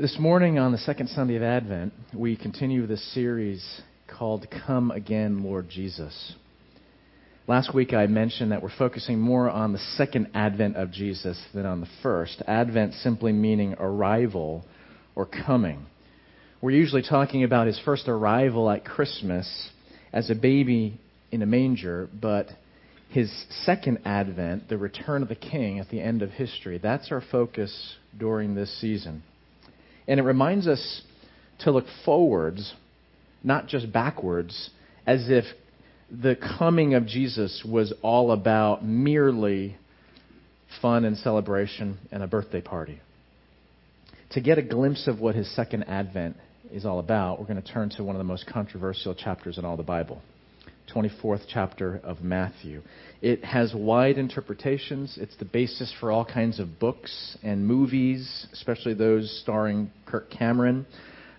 This morning, on the second Sunday of Advent, we continue this series called Come Again, Lord Jesus. Last week, I mentioned that we're focusing more on the second advent of Jesus than on the first. Advent simply meaning arrival or coming. We're usually talking about his first arrival at Christmas as a baby in a manger, but his second advent, the return of the king at the end of history, that's our focus during this season. And it reminds us to look forwards, not just backwards, as if the coming of Jesus was all about merely fun and celebration and a birthday party. To get a glimpse of what his second advent is all about, we're going to turn to one of the most controversial chapters in all the Bible. 24th chapter of Matthew. It has wide interpretations. It's the basis for all kinds of books and movies, especially those starring Kirk Cameron.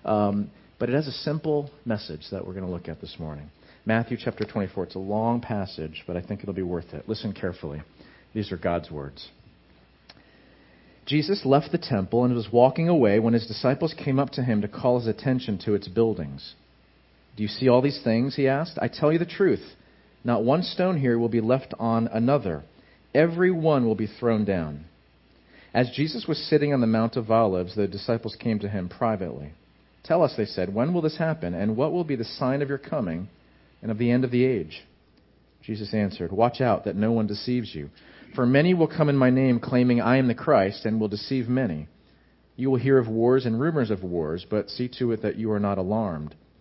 Um, but it has a simple message that we're going to look at this morning. Matthew chapter 24. It's a long passage, but I think it'll be worth it. Listen carefully. These are God's words. Jesus left the temple and was walking away when his disciples came up to him to call his attention to its buildings. Do you see all these things? He asked. I tell you the truth. Not one stone here will be left on another. Every one will be thrown down. As Jesus was sitting on the Mount of Olives, the disciples came to him privately. Tell us, they said, when will this happen, and what will be the sign of your coming and of the end of the age? Jesus answered, Watch out that no one deceives you. For many will come in my name, claiming I am the Christ, and will deceive many. You will hear of wars and rumors of wars, but see to it that you are not alarmed.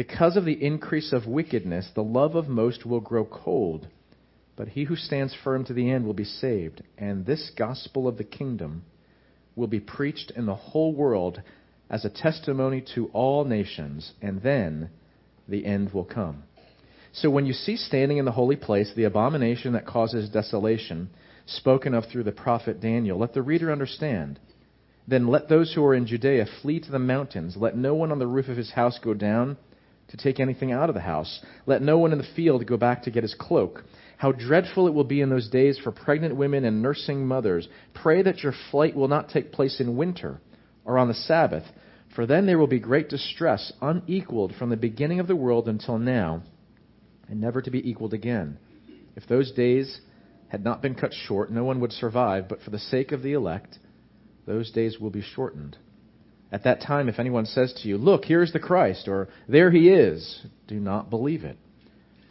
Because of the increase of wickedness, the love of most will grow cold, but he who stands firm to the end will be saved. And this gospel of the kingdom will be preached in the whole world as a testimony to all nations, and then the end will come. So when you see standing in the holy place the abomination that causes desolation, spoken of through the prophet Daniel, let the reader understand. Then let those who are in Judea flee to the mountains. Let no one on the roof of his house go down to take anything out of the house. Let no one in the field go back to get his cloak. How dreadful it will be in those days for pregnant women and nursing mothers. Pray that your flight will not take place in winter or on the Sabbath, for then there will be great distress, unequaled from the beginning of the world until now, and never to be equaled again. If those days had not been cut short, no one would survive, but for the sake of the elect, those days will be shortened. At that time, if anyone says to you, Look, here's the Christ, or There he is, do not believe it.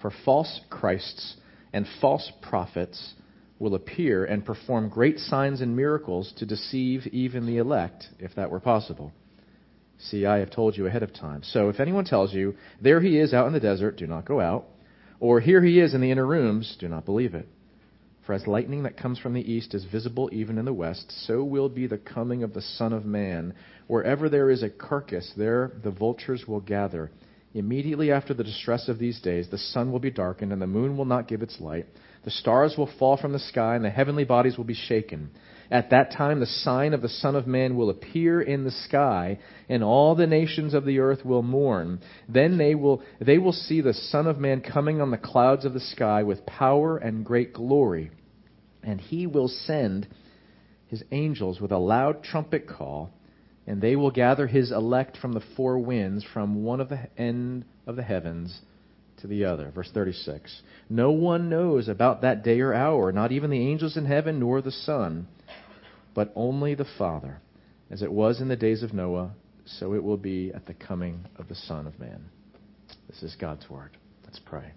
For false Christs and false prophets will appear and perform great signs and miracles to deceive even the elect, if that were possible. See, I have told you ahead of time. So if anyone tells you, There he is out in the desert, do not go out. Or Here he is in the inner rooms, do not believe it. For as lightning that comes from the east is visible even in the west, so will be the coming of the Son of Man. Wherever there is a carcass, there the vultures will gather. Immediately after the distress of these days, the sun will be darkened, and the moon will not give its light. The stars will fall from the sky, and the heavenly bodies will be shaken. At that time, the sign of the Son of Man will appear in the sky, and all the nations of the earth will mourn. Then they will, they will see the Son of Man coming on the clouds of the sky with power and great glory and he will send his angels with a loud trumpet call, and they will gather his elect from the four winds, from one of the end of the heavens to the other. Verse 36. No one knows about that day or hour, not even the angels in heaven, nor the Son, but only the Father. As it was in the days of Noah, so it will be at the coming of the Son of Man. This is God's Word. Let's pray.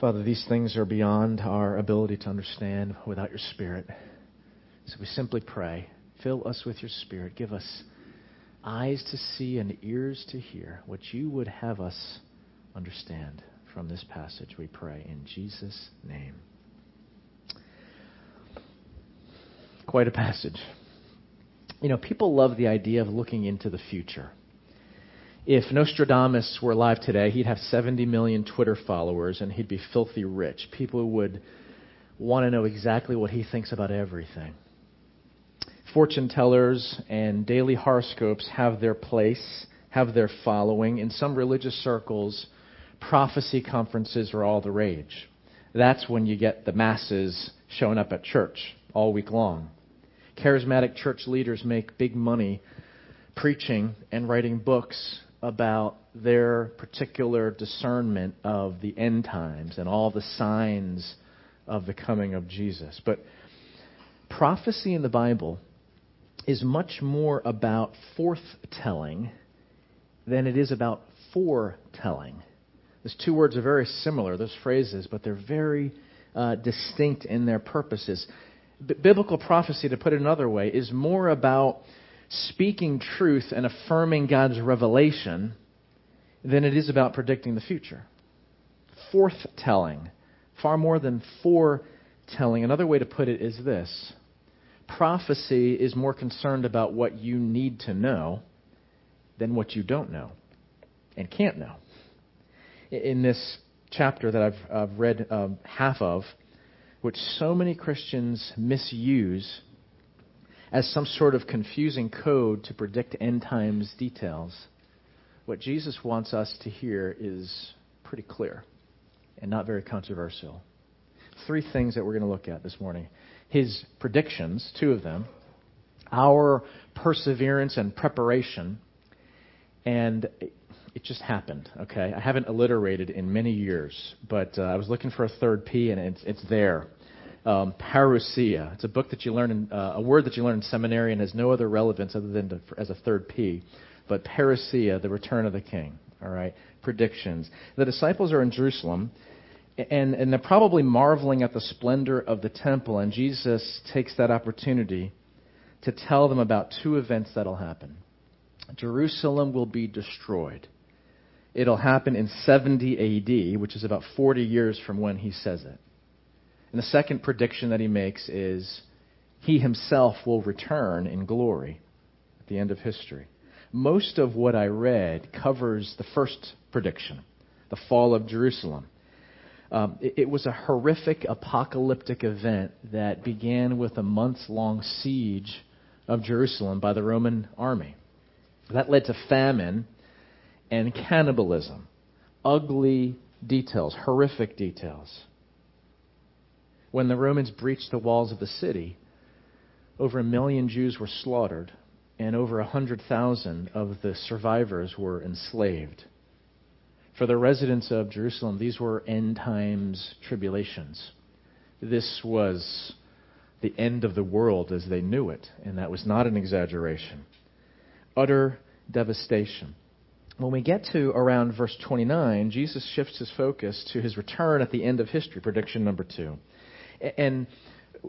Father, these things are beyond our ability to understand without your Spirit. So we simply pray, fill us with your Spirit. Give us eyes to see and ears to hear what you would have us understand from this passage, we pray. In Jesus' name. Quite a passage. You know, people love the idea of looking into the future. if Nostradamus were alive today, he'd have 70 million Twitter followers and he'd be filthy rich. People would want to know exactly what he thinks about everything. Fortune tellers and daily horoscopes have their place, have their following. In some religious circles, prophecy conferences are all the rage. That's when you get the masses showing up at church all week long. Charismatic church leaders make big money preaching and writing books about their particular discernment of the end times and all the signs of the coming of Jesus. But prophecy in the Bible is much more about forthtelling than it is about foretelling. Those two words are very similar, those phrases, but they're very uh, distinct in their purposes. B- biblical prophecy, to put it another way, is more about speaking truth and affirming God's revelation than it is about predicting the future. Forthtelling, far more than foretelling. Another way to put it is this prophecy is more concerned about what you need to know than what you don't know and can't know. In this chapter that I've, I've read um, half of, which so many Christians misuse as some sort of confusing code to predict end times details, what Jesus wants us to hear is pretty clear and not very controversial. Three things that we're going to look at this morning his predictions, two of them, our perseverance and preparation, and it just happened. Okay, I haven't alliterated in many years, but uh, I was looking for a third P, and it's, it's there um, parousia. It's a book that you learn in, uh, a word that you learn in seminary and has no other relevance other than to, as a third P. But parousia, the return of the king. All right, predictions. The disciples are in Jerusalem, and, and they're probably marveling at the splendor of the temple, and Jesus takes that opportunity to tell them about two events that'll happen. Jerusalem will be destroyed. It'll happen in 70 AD, which is about 40 years from when he says it. And the second prediction that he makes is he himself will return in glory at the end of history. Most of what I read covers the first prediction, the fall of Jerusalem. Um, it, it was a horrific apocalyptic event that began with a months long siege of Jerusalem by the Roman army. That led to famine and cannibalism. Ugly details, horrific details when the Romans breached the walls of the city, over a million Jews were slaughtered, and over a 100,000 of the survivors were enslaved. For the residents of Jerusalem, these were end times tribulations. This was the end of the world as they knew it, and that was not an exaggeration. Utter devastation. When we get to around verse 29, Jesus shifts his focus to his return at the end of history, prediction number two. And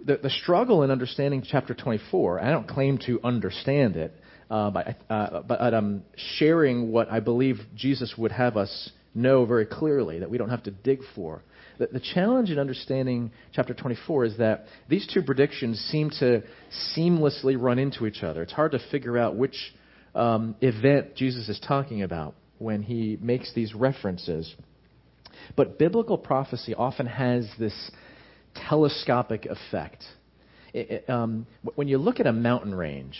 the, the struggle in understanding chapter 24, I don't claim to understand it, uh, but, uh, but I'm sharing what I believe Jesus would have us know very clearly, that we don't have to dig for. The, the challenge in understanding chapter 24 is that these two predictions seem to seamlessly run into each other. It's hard to figure out which um, event Jesus is talking about when he makes these references. But biblical prophecy often has this telescopic effect. It, it, um, when you look at a mountain range,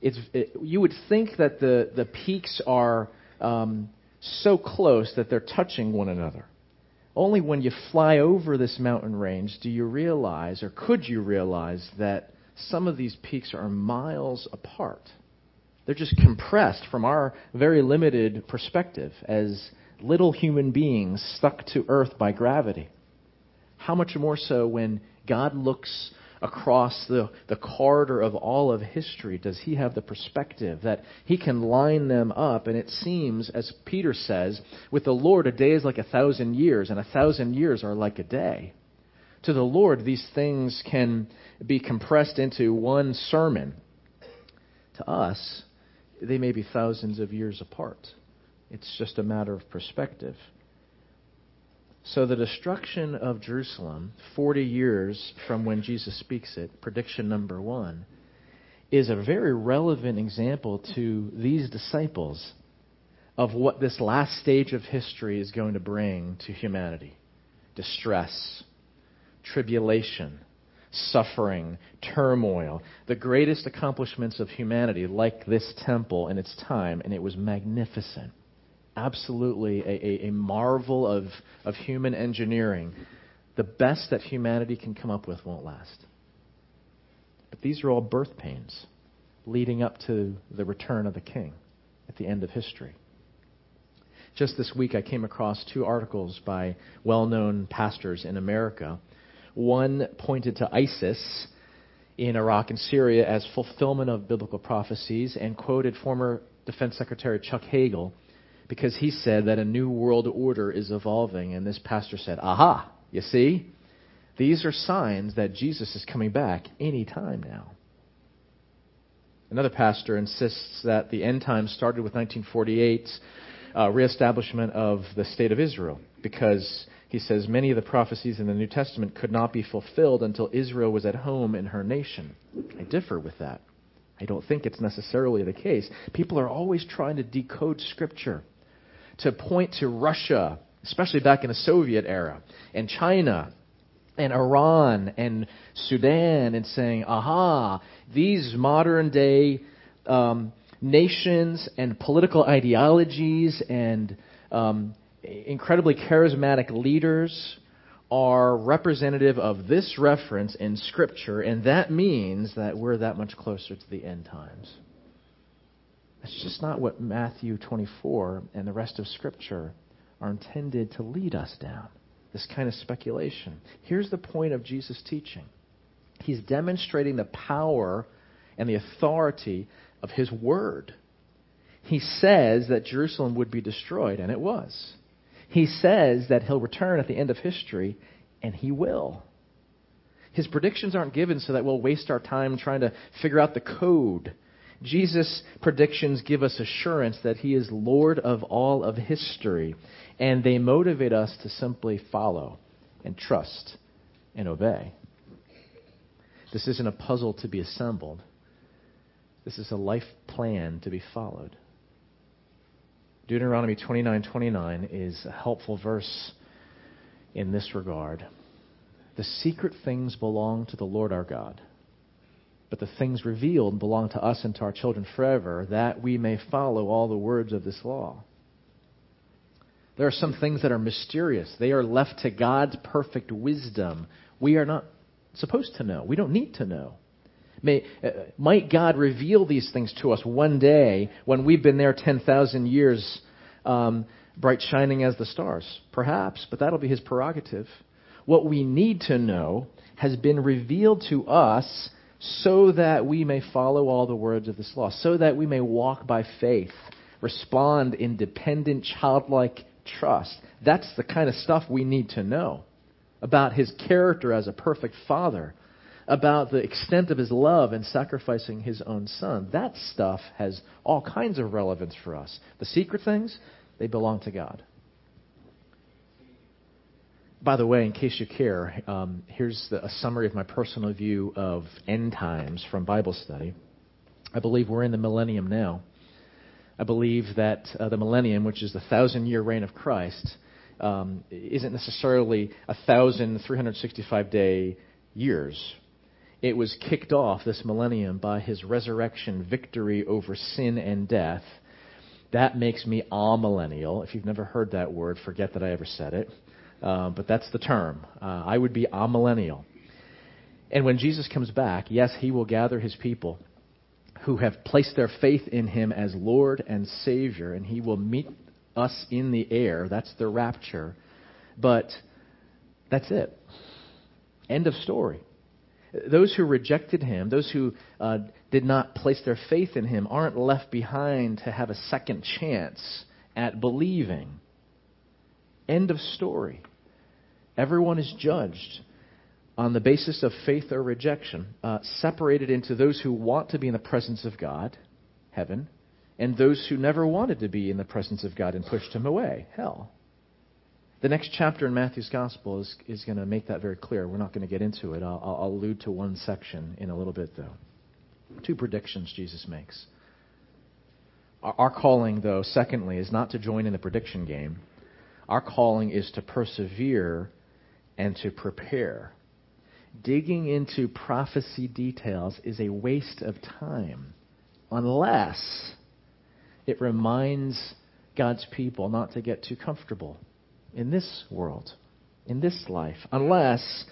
it's, it, you would think that the, the peaks are um, so close that they're touching one another. Only when you fly over this mountain range do you realize, or could you realize, that some of these peaks are miles apart. They're just compressed from our very limited perspective as little human beings stuck to earth by gravity how much more so when God looks across the, the corridor of all of history does he have the perspective that he can line them up? And it seems, as Peter says, with the Lord, a day is like a thousand years, and a thousand years are like a day. To the Lord, these things can be compressed into one sermon. To us, they may be thousands of years apart. It's just a matter of perspective. So the destruction of Jerusalem, 40 years from when Jesus speaks it, prediction number one, is a very relevant example to these disciples of what this last stage of history is going to bring to humanity distress, tribulation, suffering, turmoil, the greatest accomplishments of humanity, like this temple in its time, and it was magnificent. Absolutely a, a, a marvel of, of human engineering. The best that humanity can come up with won't last. But these are all birth pains leading up to the return of the king at the end of history. Just this week, I came across two articles by well known pastors in America. One pointed to ISIS in Iraq and Syria as fulfillment of biblical prophecies and quoted former Defense Secretary Chuck Hagel because he said that a new world order is evolving. And this pastor said, Aha, you see? These are signs that Jesus is coming back any time now. Another pastor insists that the end times started with 1948's uh, reestablishment of the state of Israel because he says many of the prophecies in the New Testament could not be fulfilled until Israel was at home in her nation. I differ with that. I don't think it's necessarily the case. People are always trying to decode Scripture, to point to Russia, especially back in the Soviet era, and China, and Iran, and Sudan, and saying, aha, these modern day um, nations and political ideologies and um, incredibly charismatic leaders are representative of this reference in Scripture, and that means that we're that much closer to the end times. That's just not what Matthew 24 and the rest of Scripture are intended to lead us down. This kind of speculation. Here's the point of Jesus' teaching He's demonstrating the power and the authority of his word. He says that Jerusalem would be destroyed, and it was. He says that he'll return at the end of history, and he will. His predictions aren't given so that we'll waste our time trying to figure out the code. Jesus' predictions give us assurance that he is Lord of all of history, and they motivate us to simply follow and trust and obey. This isn't a puzzle to be assembled. This is a life plan to be followed. Deuteronomy 29:29 is a helpful verse in this regard. The secret things belong to the Lord our God, but the things revealed belong to us and to our children forever, that we may follow all the words of this law. There are some things that are mysterious. They are left to God's perfect wisdom. We are not supposed to know. We don't need to know. May, uh, might God reveal these things to us one day when we've been there 10,000 years, um, bright shining as the stars? Perhaps, but that'll be his prerogative. What we need to know has been revealed to us so that we may follow all the words of this law, so that we may walk by faith, respond in dependent, childlike trust. That's the kind of stuff we need to know about his character as a perfect father about the extent of his love in sacrificing his own son. That stuff has all kinds of relevance for us. The secret things, they belong to God. By the way, in case you care, um, here's the, a summary of my personal view of end times from Bible study. I believe we're in the millennium now. I believe that uh, the millennium, which is the thousand year reign of Christ, um, isn't necessarily a thousand, 365 day years it was kicked off, this millennium, by his resurrection victory over sin and death. That makes me amillennial. If you've never heard that word, forget that I ever said it. Uh, but that's the term. Uh, I would be amillennial. And when Jesus comes back, yes, he will gather his people who have placed their faith in him as Lord and Savior, and he will meet us in the air. That's the rapture. But that's it. End of story. Those who rejected him, those who uh, did not place their faith in him, aren't left behind to have a second chance at believing. End of story. Everyone is judged on the basis of faith or rejection, uh, separated into those who want to be in the presence of God, heaven, and those who never wanted to be in the presence of God and pushed him away, hell. The next chapter in Matthew's Gospel is, is going to make that very clear. We're not going to get into it. I'll, I'll allude to one section in a little bit, though. Two predictions Jesus makes. Our calling, though, secondly, is not to join in the prediction game. Our calling is to persevere and to prepare. Digging into prophecy details is a waste of time unless it reminds God's people not to get too comfortable in this world, in this life, unless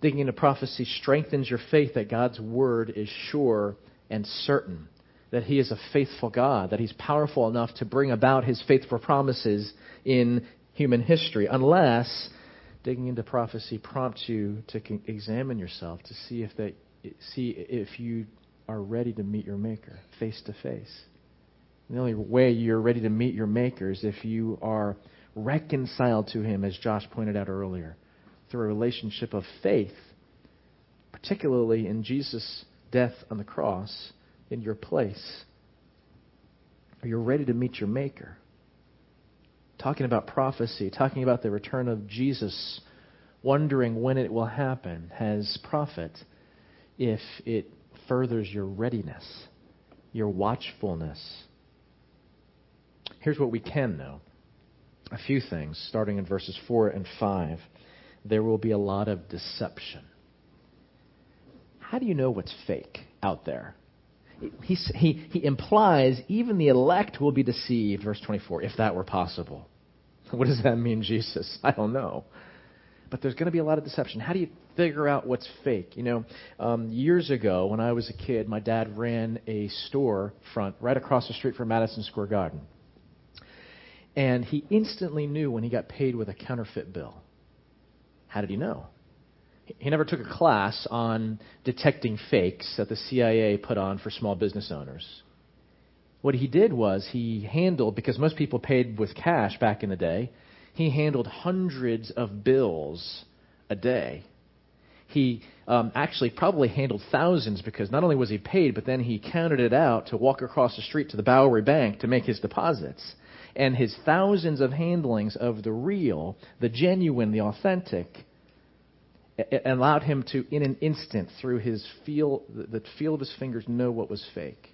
digging into prophecy strengthens your faith that God's word is sure and certain, that He is a faithful God, that He's powerful enough to bring about His faithful promises in human history, unless digging into prophecy prompts you to examine yourself to see if that see if you are ready to meet your maker face to face. The only way you're ready to meet your maker is if you are reconciled to him as Josh pointed out earlier through a relationship of faith, particularly in Jesus' death on the cross in your place. Are you ready to meet your maker? Talking about prophecy, talking about the return of Jesus, wondering when it will happen, has profit if it furthers your readiness, your watchfulness. Here's what we can know a few things, starting in verses 4 and 5. There will be a lot of deception. How do you know what's fake out there? He, he, he implies even the elect will be deceived, verse 24, if that were possible. What does that mean, Jesus? I don't know. But there's going to be a lot of deception. How do you figure out what's fake? You know, um, years ago when I was a kid, my dad ran a store front right across the street from Madison Square Garden. And he instantly knew when he got paid with a counterfeit bill. How did he know? He never took a class on detecting fakes that the CIA put on for small business owners. What he did was he handled, because most people paid with cash back in the day, he handled hundreds of bills a day. He um, actually probably handled thousands because not only was he paid, but then he counted it out to walk across the street to the Bowery Bank to make his deposits. And his thousands of handlings of the real, the genuine, the authentic, allowed him to, in an instant, through his feel, the feel of his fingers, know what was fake.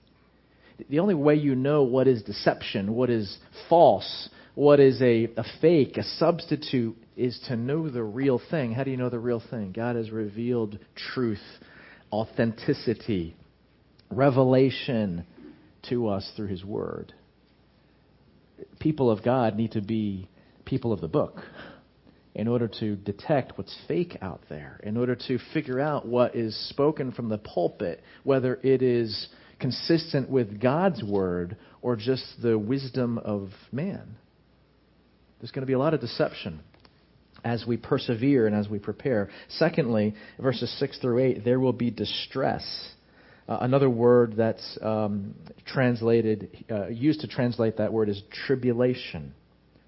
The only way you know what is deception, what is false, what is a, a fake, a substitute, is to know the real thing. How do you know the real thing? God has revealed truth, authenticity, revelation to us through His Word. People of God need to be people of the book in order to detect what's fake out there, in order to figure out what is spoken from the pulpit, whether it is consistent with God's word or just the wisdom of man. There's going to be a lot of deception as we persevere and as we prepare. Secondly, verses 6 through 8, there will be distress. Uh, another word that's um, translated, uh, used to translate that word is tribulation,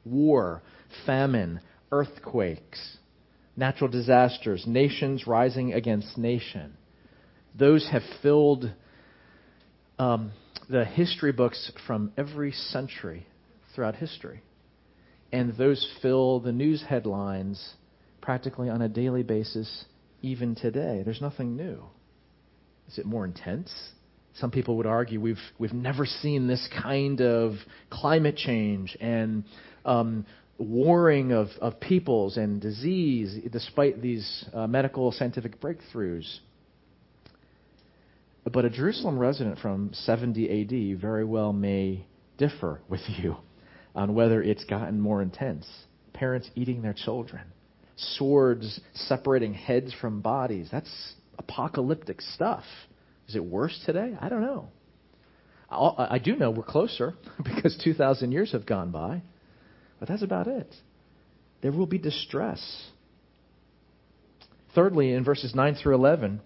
war, famine, earthquakes, natural disasters, nations rising against nation. Those have filled um, the history books from every century throughout history. And those fill the news headlines practically on a daily basis, even today. There's nothing new. Is it more intense? Some people would argue we've, we've never seen this kind of climate change and um, warring of, of peoples and disease despite these uh, medical scientific breakthroughs. But a Jerusalem resident from 70 AD very well may differ with you on whether it's gotten more intense. Parents eating their children, swords separating heads from bodies. That's apocalyptic stuff. Is it worse today? I don't know. I do know we're closer because 2,000 years have gone by, but that's about it. There will be distress. Thirdly, in verses 9 through 11,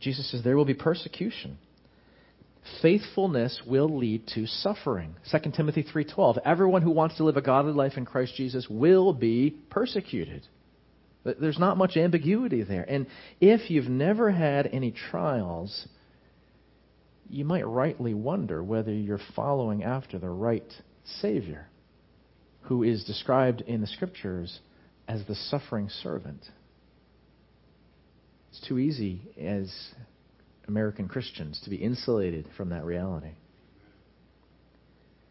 Jesus says there will be persecution. Faithfulness will lead to suffering. 2 Timothy 3:12. Everyone who wants to live a godly life in Christ Jesus will be persecuted. There's not much ambiguity there. And if you've never had any trials, you might rightly wonder whether you're following after the right Savior, who is described in the Scriptures as the suffering servant. It's too easy as American Christians to be insulated from that reality.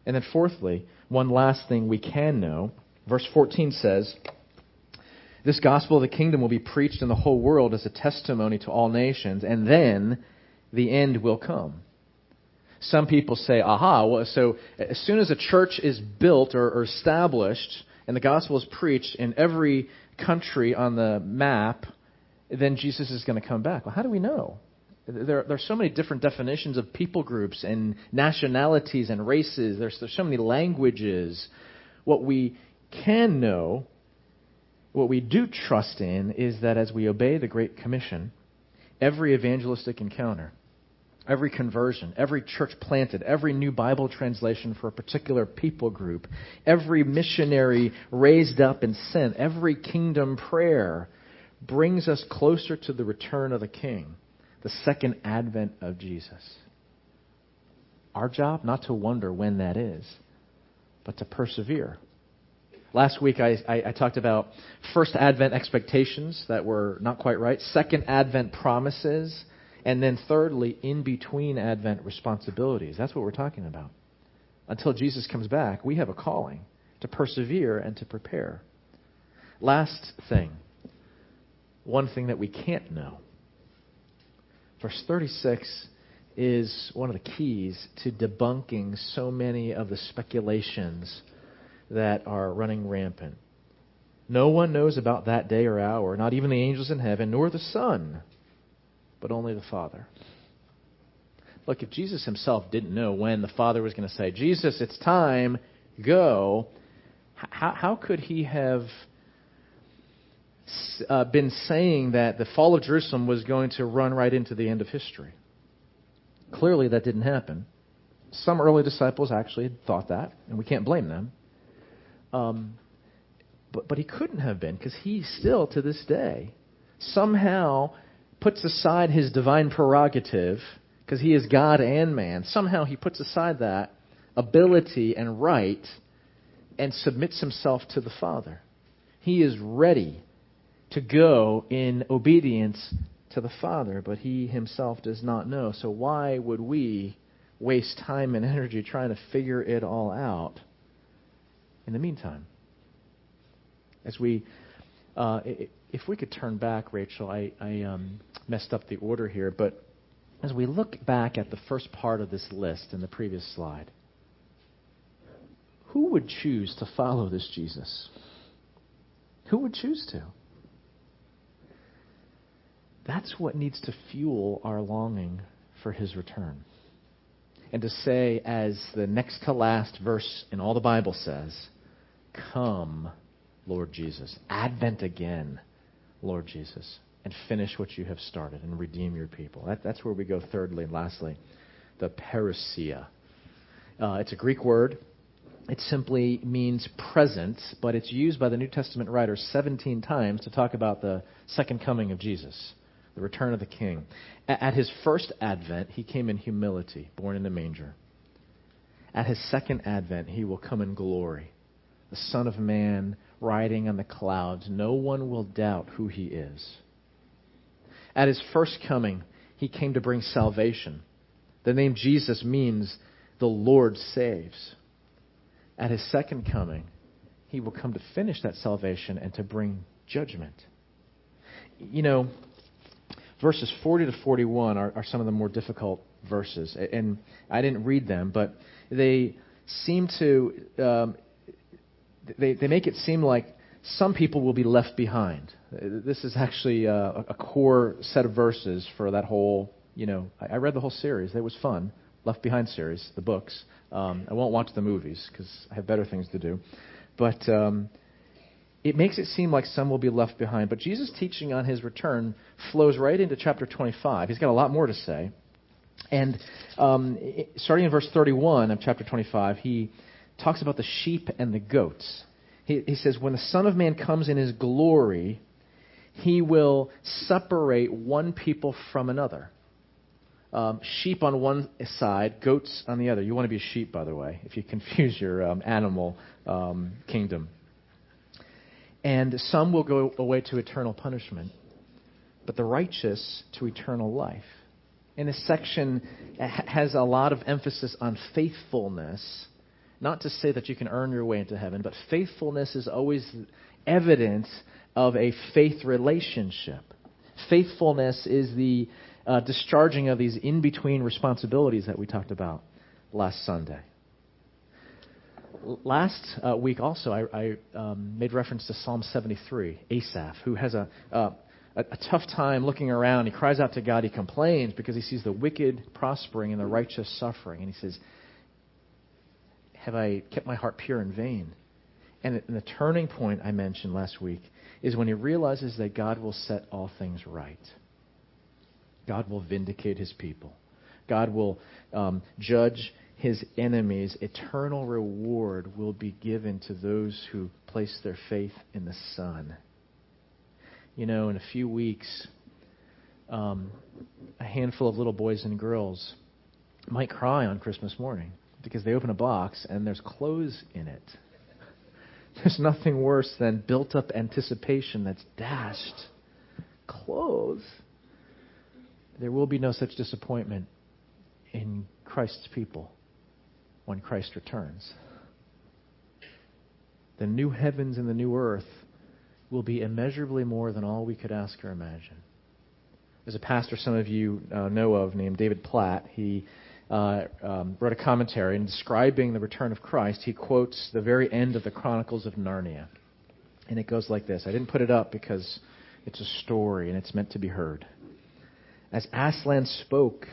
And then, fourthly, one last thing we can know. Verse 14 says, This gospel of the kingdom will be preached in the whole world as a testimony to all nations, and then the end will come. Some people say, aha, well, so as soon as a church is built or, or established and the gospel is preached in every country on the map, then Jesus is going to come back. Well, how do we know? There, there, are so many different definitions of people groups and nationalities and races. There's, there's so many languages. What we can know, what we do trust in, is that as we obey the Great Commission, every evangelistic encounter, every conversion, every church planted, every new Bible translation for a particular people group, every missionary raised up and sent, every kingdom prayer brings us closer to the return of the King, the second advent of Jesus. Our job, not to wonder when that is, but to persevere. Last week I, I, I, talked about first Advent expectations that were not quite right, second Advent promises, and then thirdly, in between Advent responsibilities. That's what we're talking about. Until Jesus comes back, we have a calling to persevere and to prepare. Last thing, one thing that we can't know. Verse 36 is one of the keys to debunking so many of the speculations that are running rampant. No one knows about that day or hour, not even the angels in heaven, nor the Son, but only the Father. Look, if Jesus himself didn't know when the Father was going to say, Jesus, it's time, go, how, how could he have uh, been saying that the fall of Jerusalem was going to run right into the end of history? Clearly, that didn't happen. Some early disciples actually thought that, and we can't blame them. Um, but, but he couldn't have been because he still, to this day, somehow puts aside his divine prerogative, because he is God and man, somehow he puts aside that ability and right and submits himself to the Father. He is ready to go in obedience to the Father, but he himself does not know. So why would we waste time and energy trying to figure it all out in the meantime? As we, uh, if we could turn back, Rachel, I, I um, messed up the order here, but as we look back at the first part of this list in the previous slide, who would choose to follow this Jesus? Who would choose to? That's what needs to fuel our longing for his return. And to say, as the next to last verse in all the Bible says, Come, Lord Jesus. Advent again, Lord Jesus and finish what you have started and redeem your people. That, that's where we go thirdly and lastly. The parousia. Uh, it's a Greek word. It simply means present, but it's used by the New Testament writers 17 times to talk about the second coming of Jesus, the return of the King. At his first advent, he came in humility, born in a manger. At his second advent, he will come in glory, the Son of Man riding on the clouds. No one will doubt who he is. At his first coming, he came to bring salvation. The name Jesus means the Lord saves. At his second coming, he will come to finish that salvation and to bring judgment. You know, verses 40 to 41 are, are some of the more difficult verses. And I didn't read them, but they seem to, um, they, they make it seem like some people will be left behind. This is actually a, a core set of verses for that whole, you know, I, I, read the whole series. It was fun. Left Behind series, the books. Um, I won't watch the movies because I have better things to do. But um, it makes it seem like some will be left behind. But Jesus' teaching on his return flows right into chapter 25. He's got a lot more to say. And um, starting in verse 31 of chapter 25, he talks about the sheep and the goats he, he says, When the Son of Man comes in his glory, he will separate one people from another. Um, sheep on one side, goats on the other. You want to be a sheep, by the way, if you confuse your um, animal um, kingdom. And some will go away to eternal punishment, but the righteous to eternal life. And this section has a lot of emphasis on faithfulness not to say that you can earn your way into heaven, but faithfulness is always evidence of a faith relationship. Faithfulness is the uh, discharging of these in between responsibilities that we talked about last Sunday. Last uh, week, also, I, I um, made reference to Psalm 73, Asaph, who has a, uh, a, a tough time looking around. He cries out to God. He complains because he sees the wicked prospering and the righteous suffering. And he says, Have I kept my heart pure in vain? And the turning point I mentioned last week is when he realizes that God will set all things right. God will vindicate his people. God will um, judge his enemies. Eternal reward will be given to those who place their faith in the Son. You know, in a few weeks, um, a handful of little boys and girls might cry on Christmas morning because they open a box and there's clothes in it. There's nothing worse than built up anticipation that's dashed. Clothes. There will be no such disappointment in Christ's people when Christ returns. The new heavens and the new earth will be immeasurably more than all we could ask or imagine. There's a pastor some of you uh, know of named David Platt. He uh, um, wrote a commentary in describing the return of Christ. He quotes the very end of the Chronicles of Narnia. And it goes like this I didn't put it up because it's a story and it's meant to be heard. As Aslan spoke,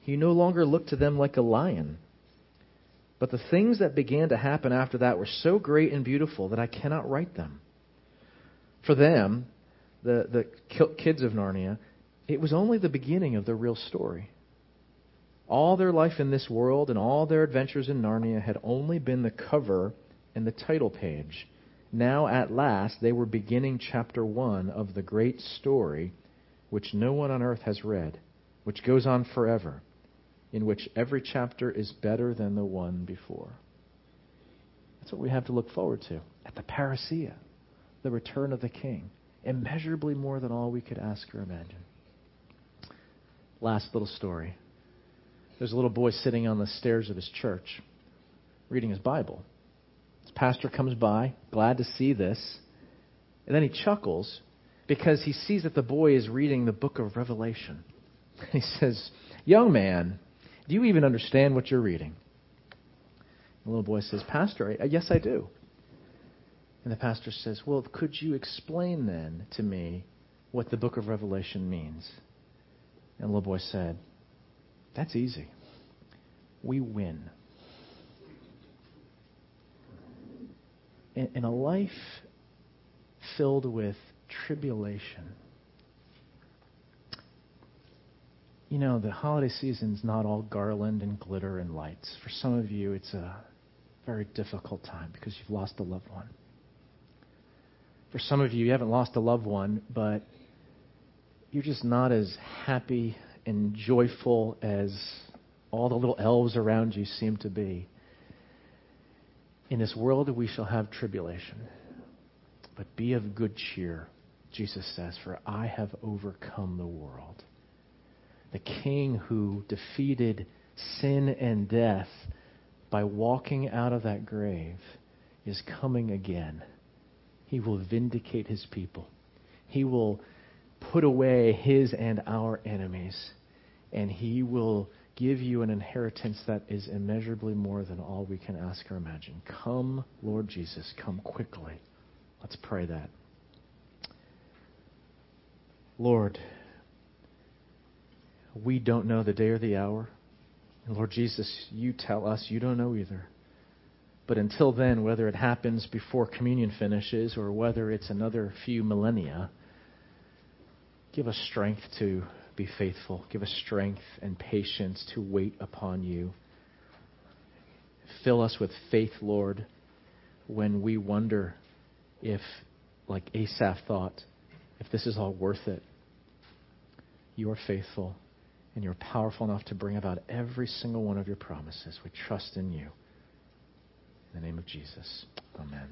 he no longer looked to them like a lion. But the things that began to happen after that were so great and beautiful that I cannot write them. For them, the, the kids of Narnia, it was only the beginning of the real story. All their life in this world and all their adventures in Narnia had only been the cover and the title page. Now, at last, they were beginning chapter one of the great story which no one on earth has read, which goes on forever, in which every chapter is better than the one before. That's what we have to look forward to at the parousia, the return of the King, immeasurably more than all we could ask or imagine. Last little story. There's a little boy sitting on the stairs of his church reading his Bible. His pastor comes by, glad to see this, and then he chuckles because he sees that the boy is reading the book of Revelation. He says, Young man, do you even understand what you're reading? The little boy says, Pastor, I, yes, I do. And the pastor says, Well, could you explain then to me what the book of Revelation means? And the little boy said, That's easy. We win. In, in a life filled with tribulation, you know, the holiday season's not all garland and glitter and lights. For some of you, it's a very difficult time because you've lost a loved one. For some of you, you haven't lost a loved one, but you're just not as happy and joyful as all the little elves around you seem to be. In this world we shall have tribulation. But be of good cheer, Jesus says, for I have overcome the world. The King who defeated sin and death by walking out of that grave is coming again. He will vindicate his people. He will put away his and our enemies. And he will give you an inheritance that is immeasurably more than all we can ask or imagine. Come, Lord Jesus, come quickly. Let's pray that. Lord, we don't know the day or the hour. And Lord Jesus, you tell us you don't know either. But until then, whether it happens before communion finishes or whether it's another few millennia, give us strength to be faithful. Give us strength and patience to wait upon you. Fill us with faith, Lord, when we wonder if, like Asaph thought, if this is all worth it. You are faithful and you're powerful enough to bring about every single one of your promises. We trust in you. In the name of Jesus. Amen.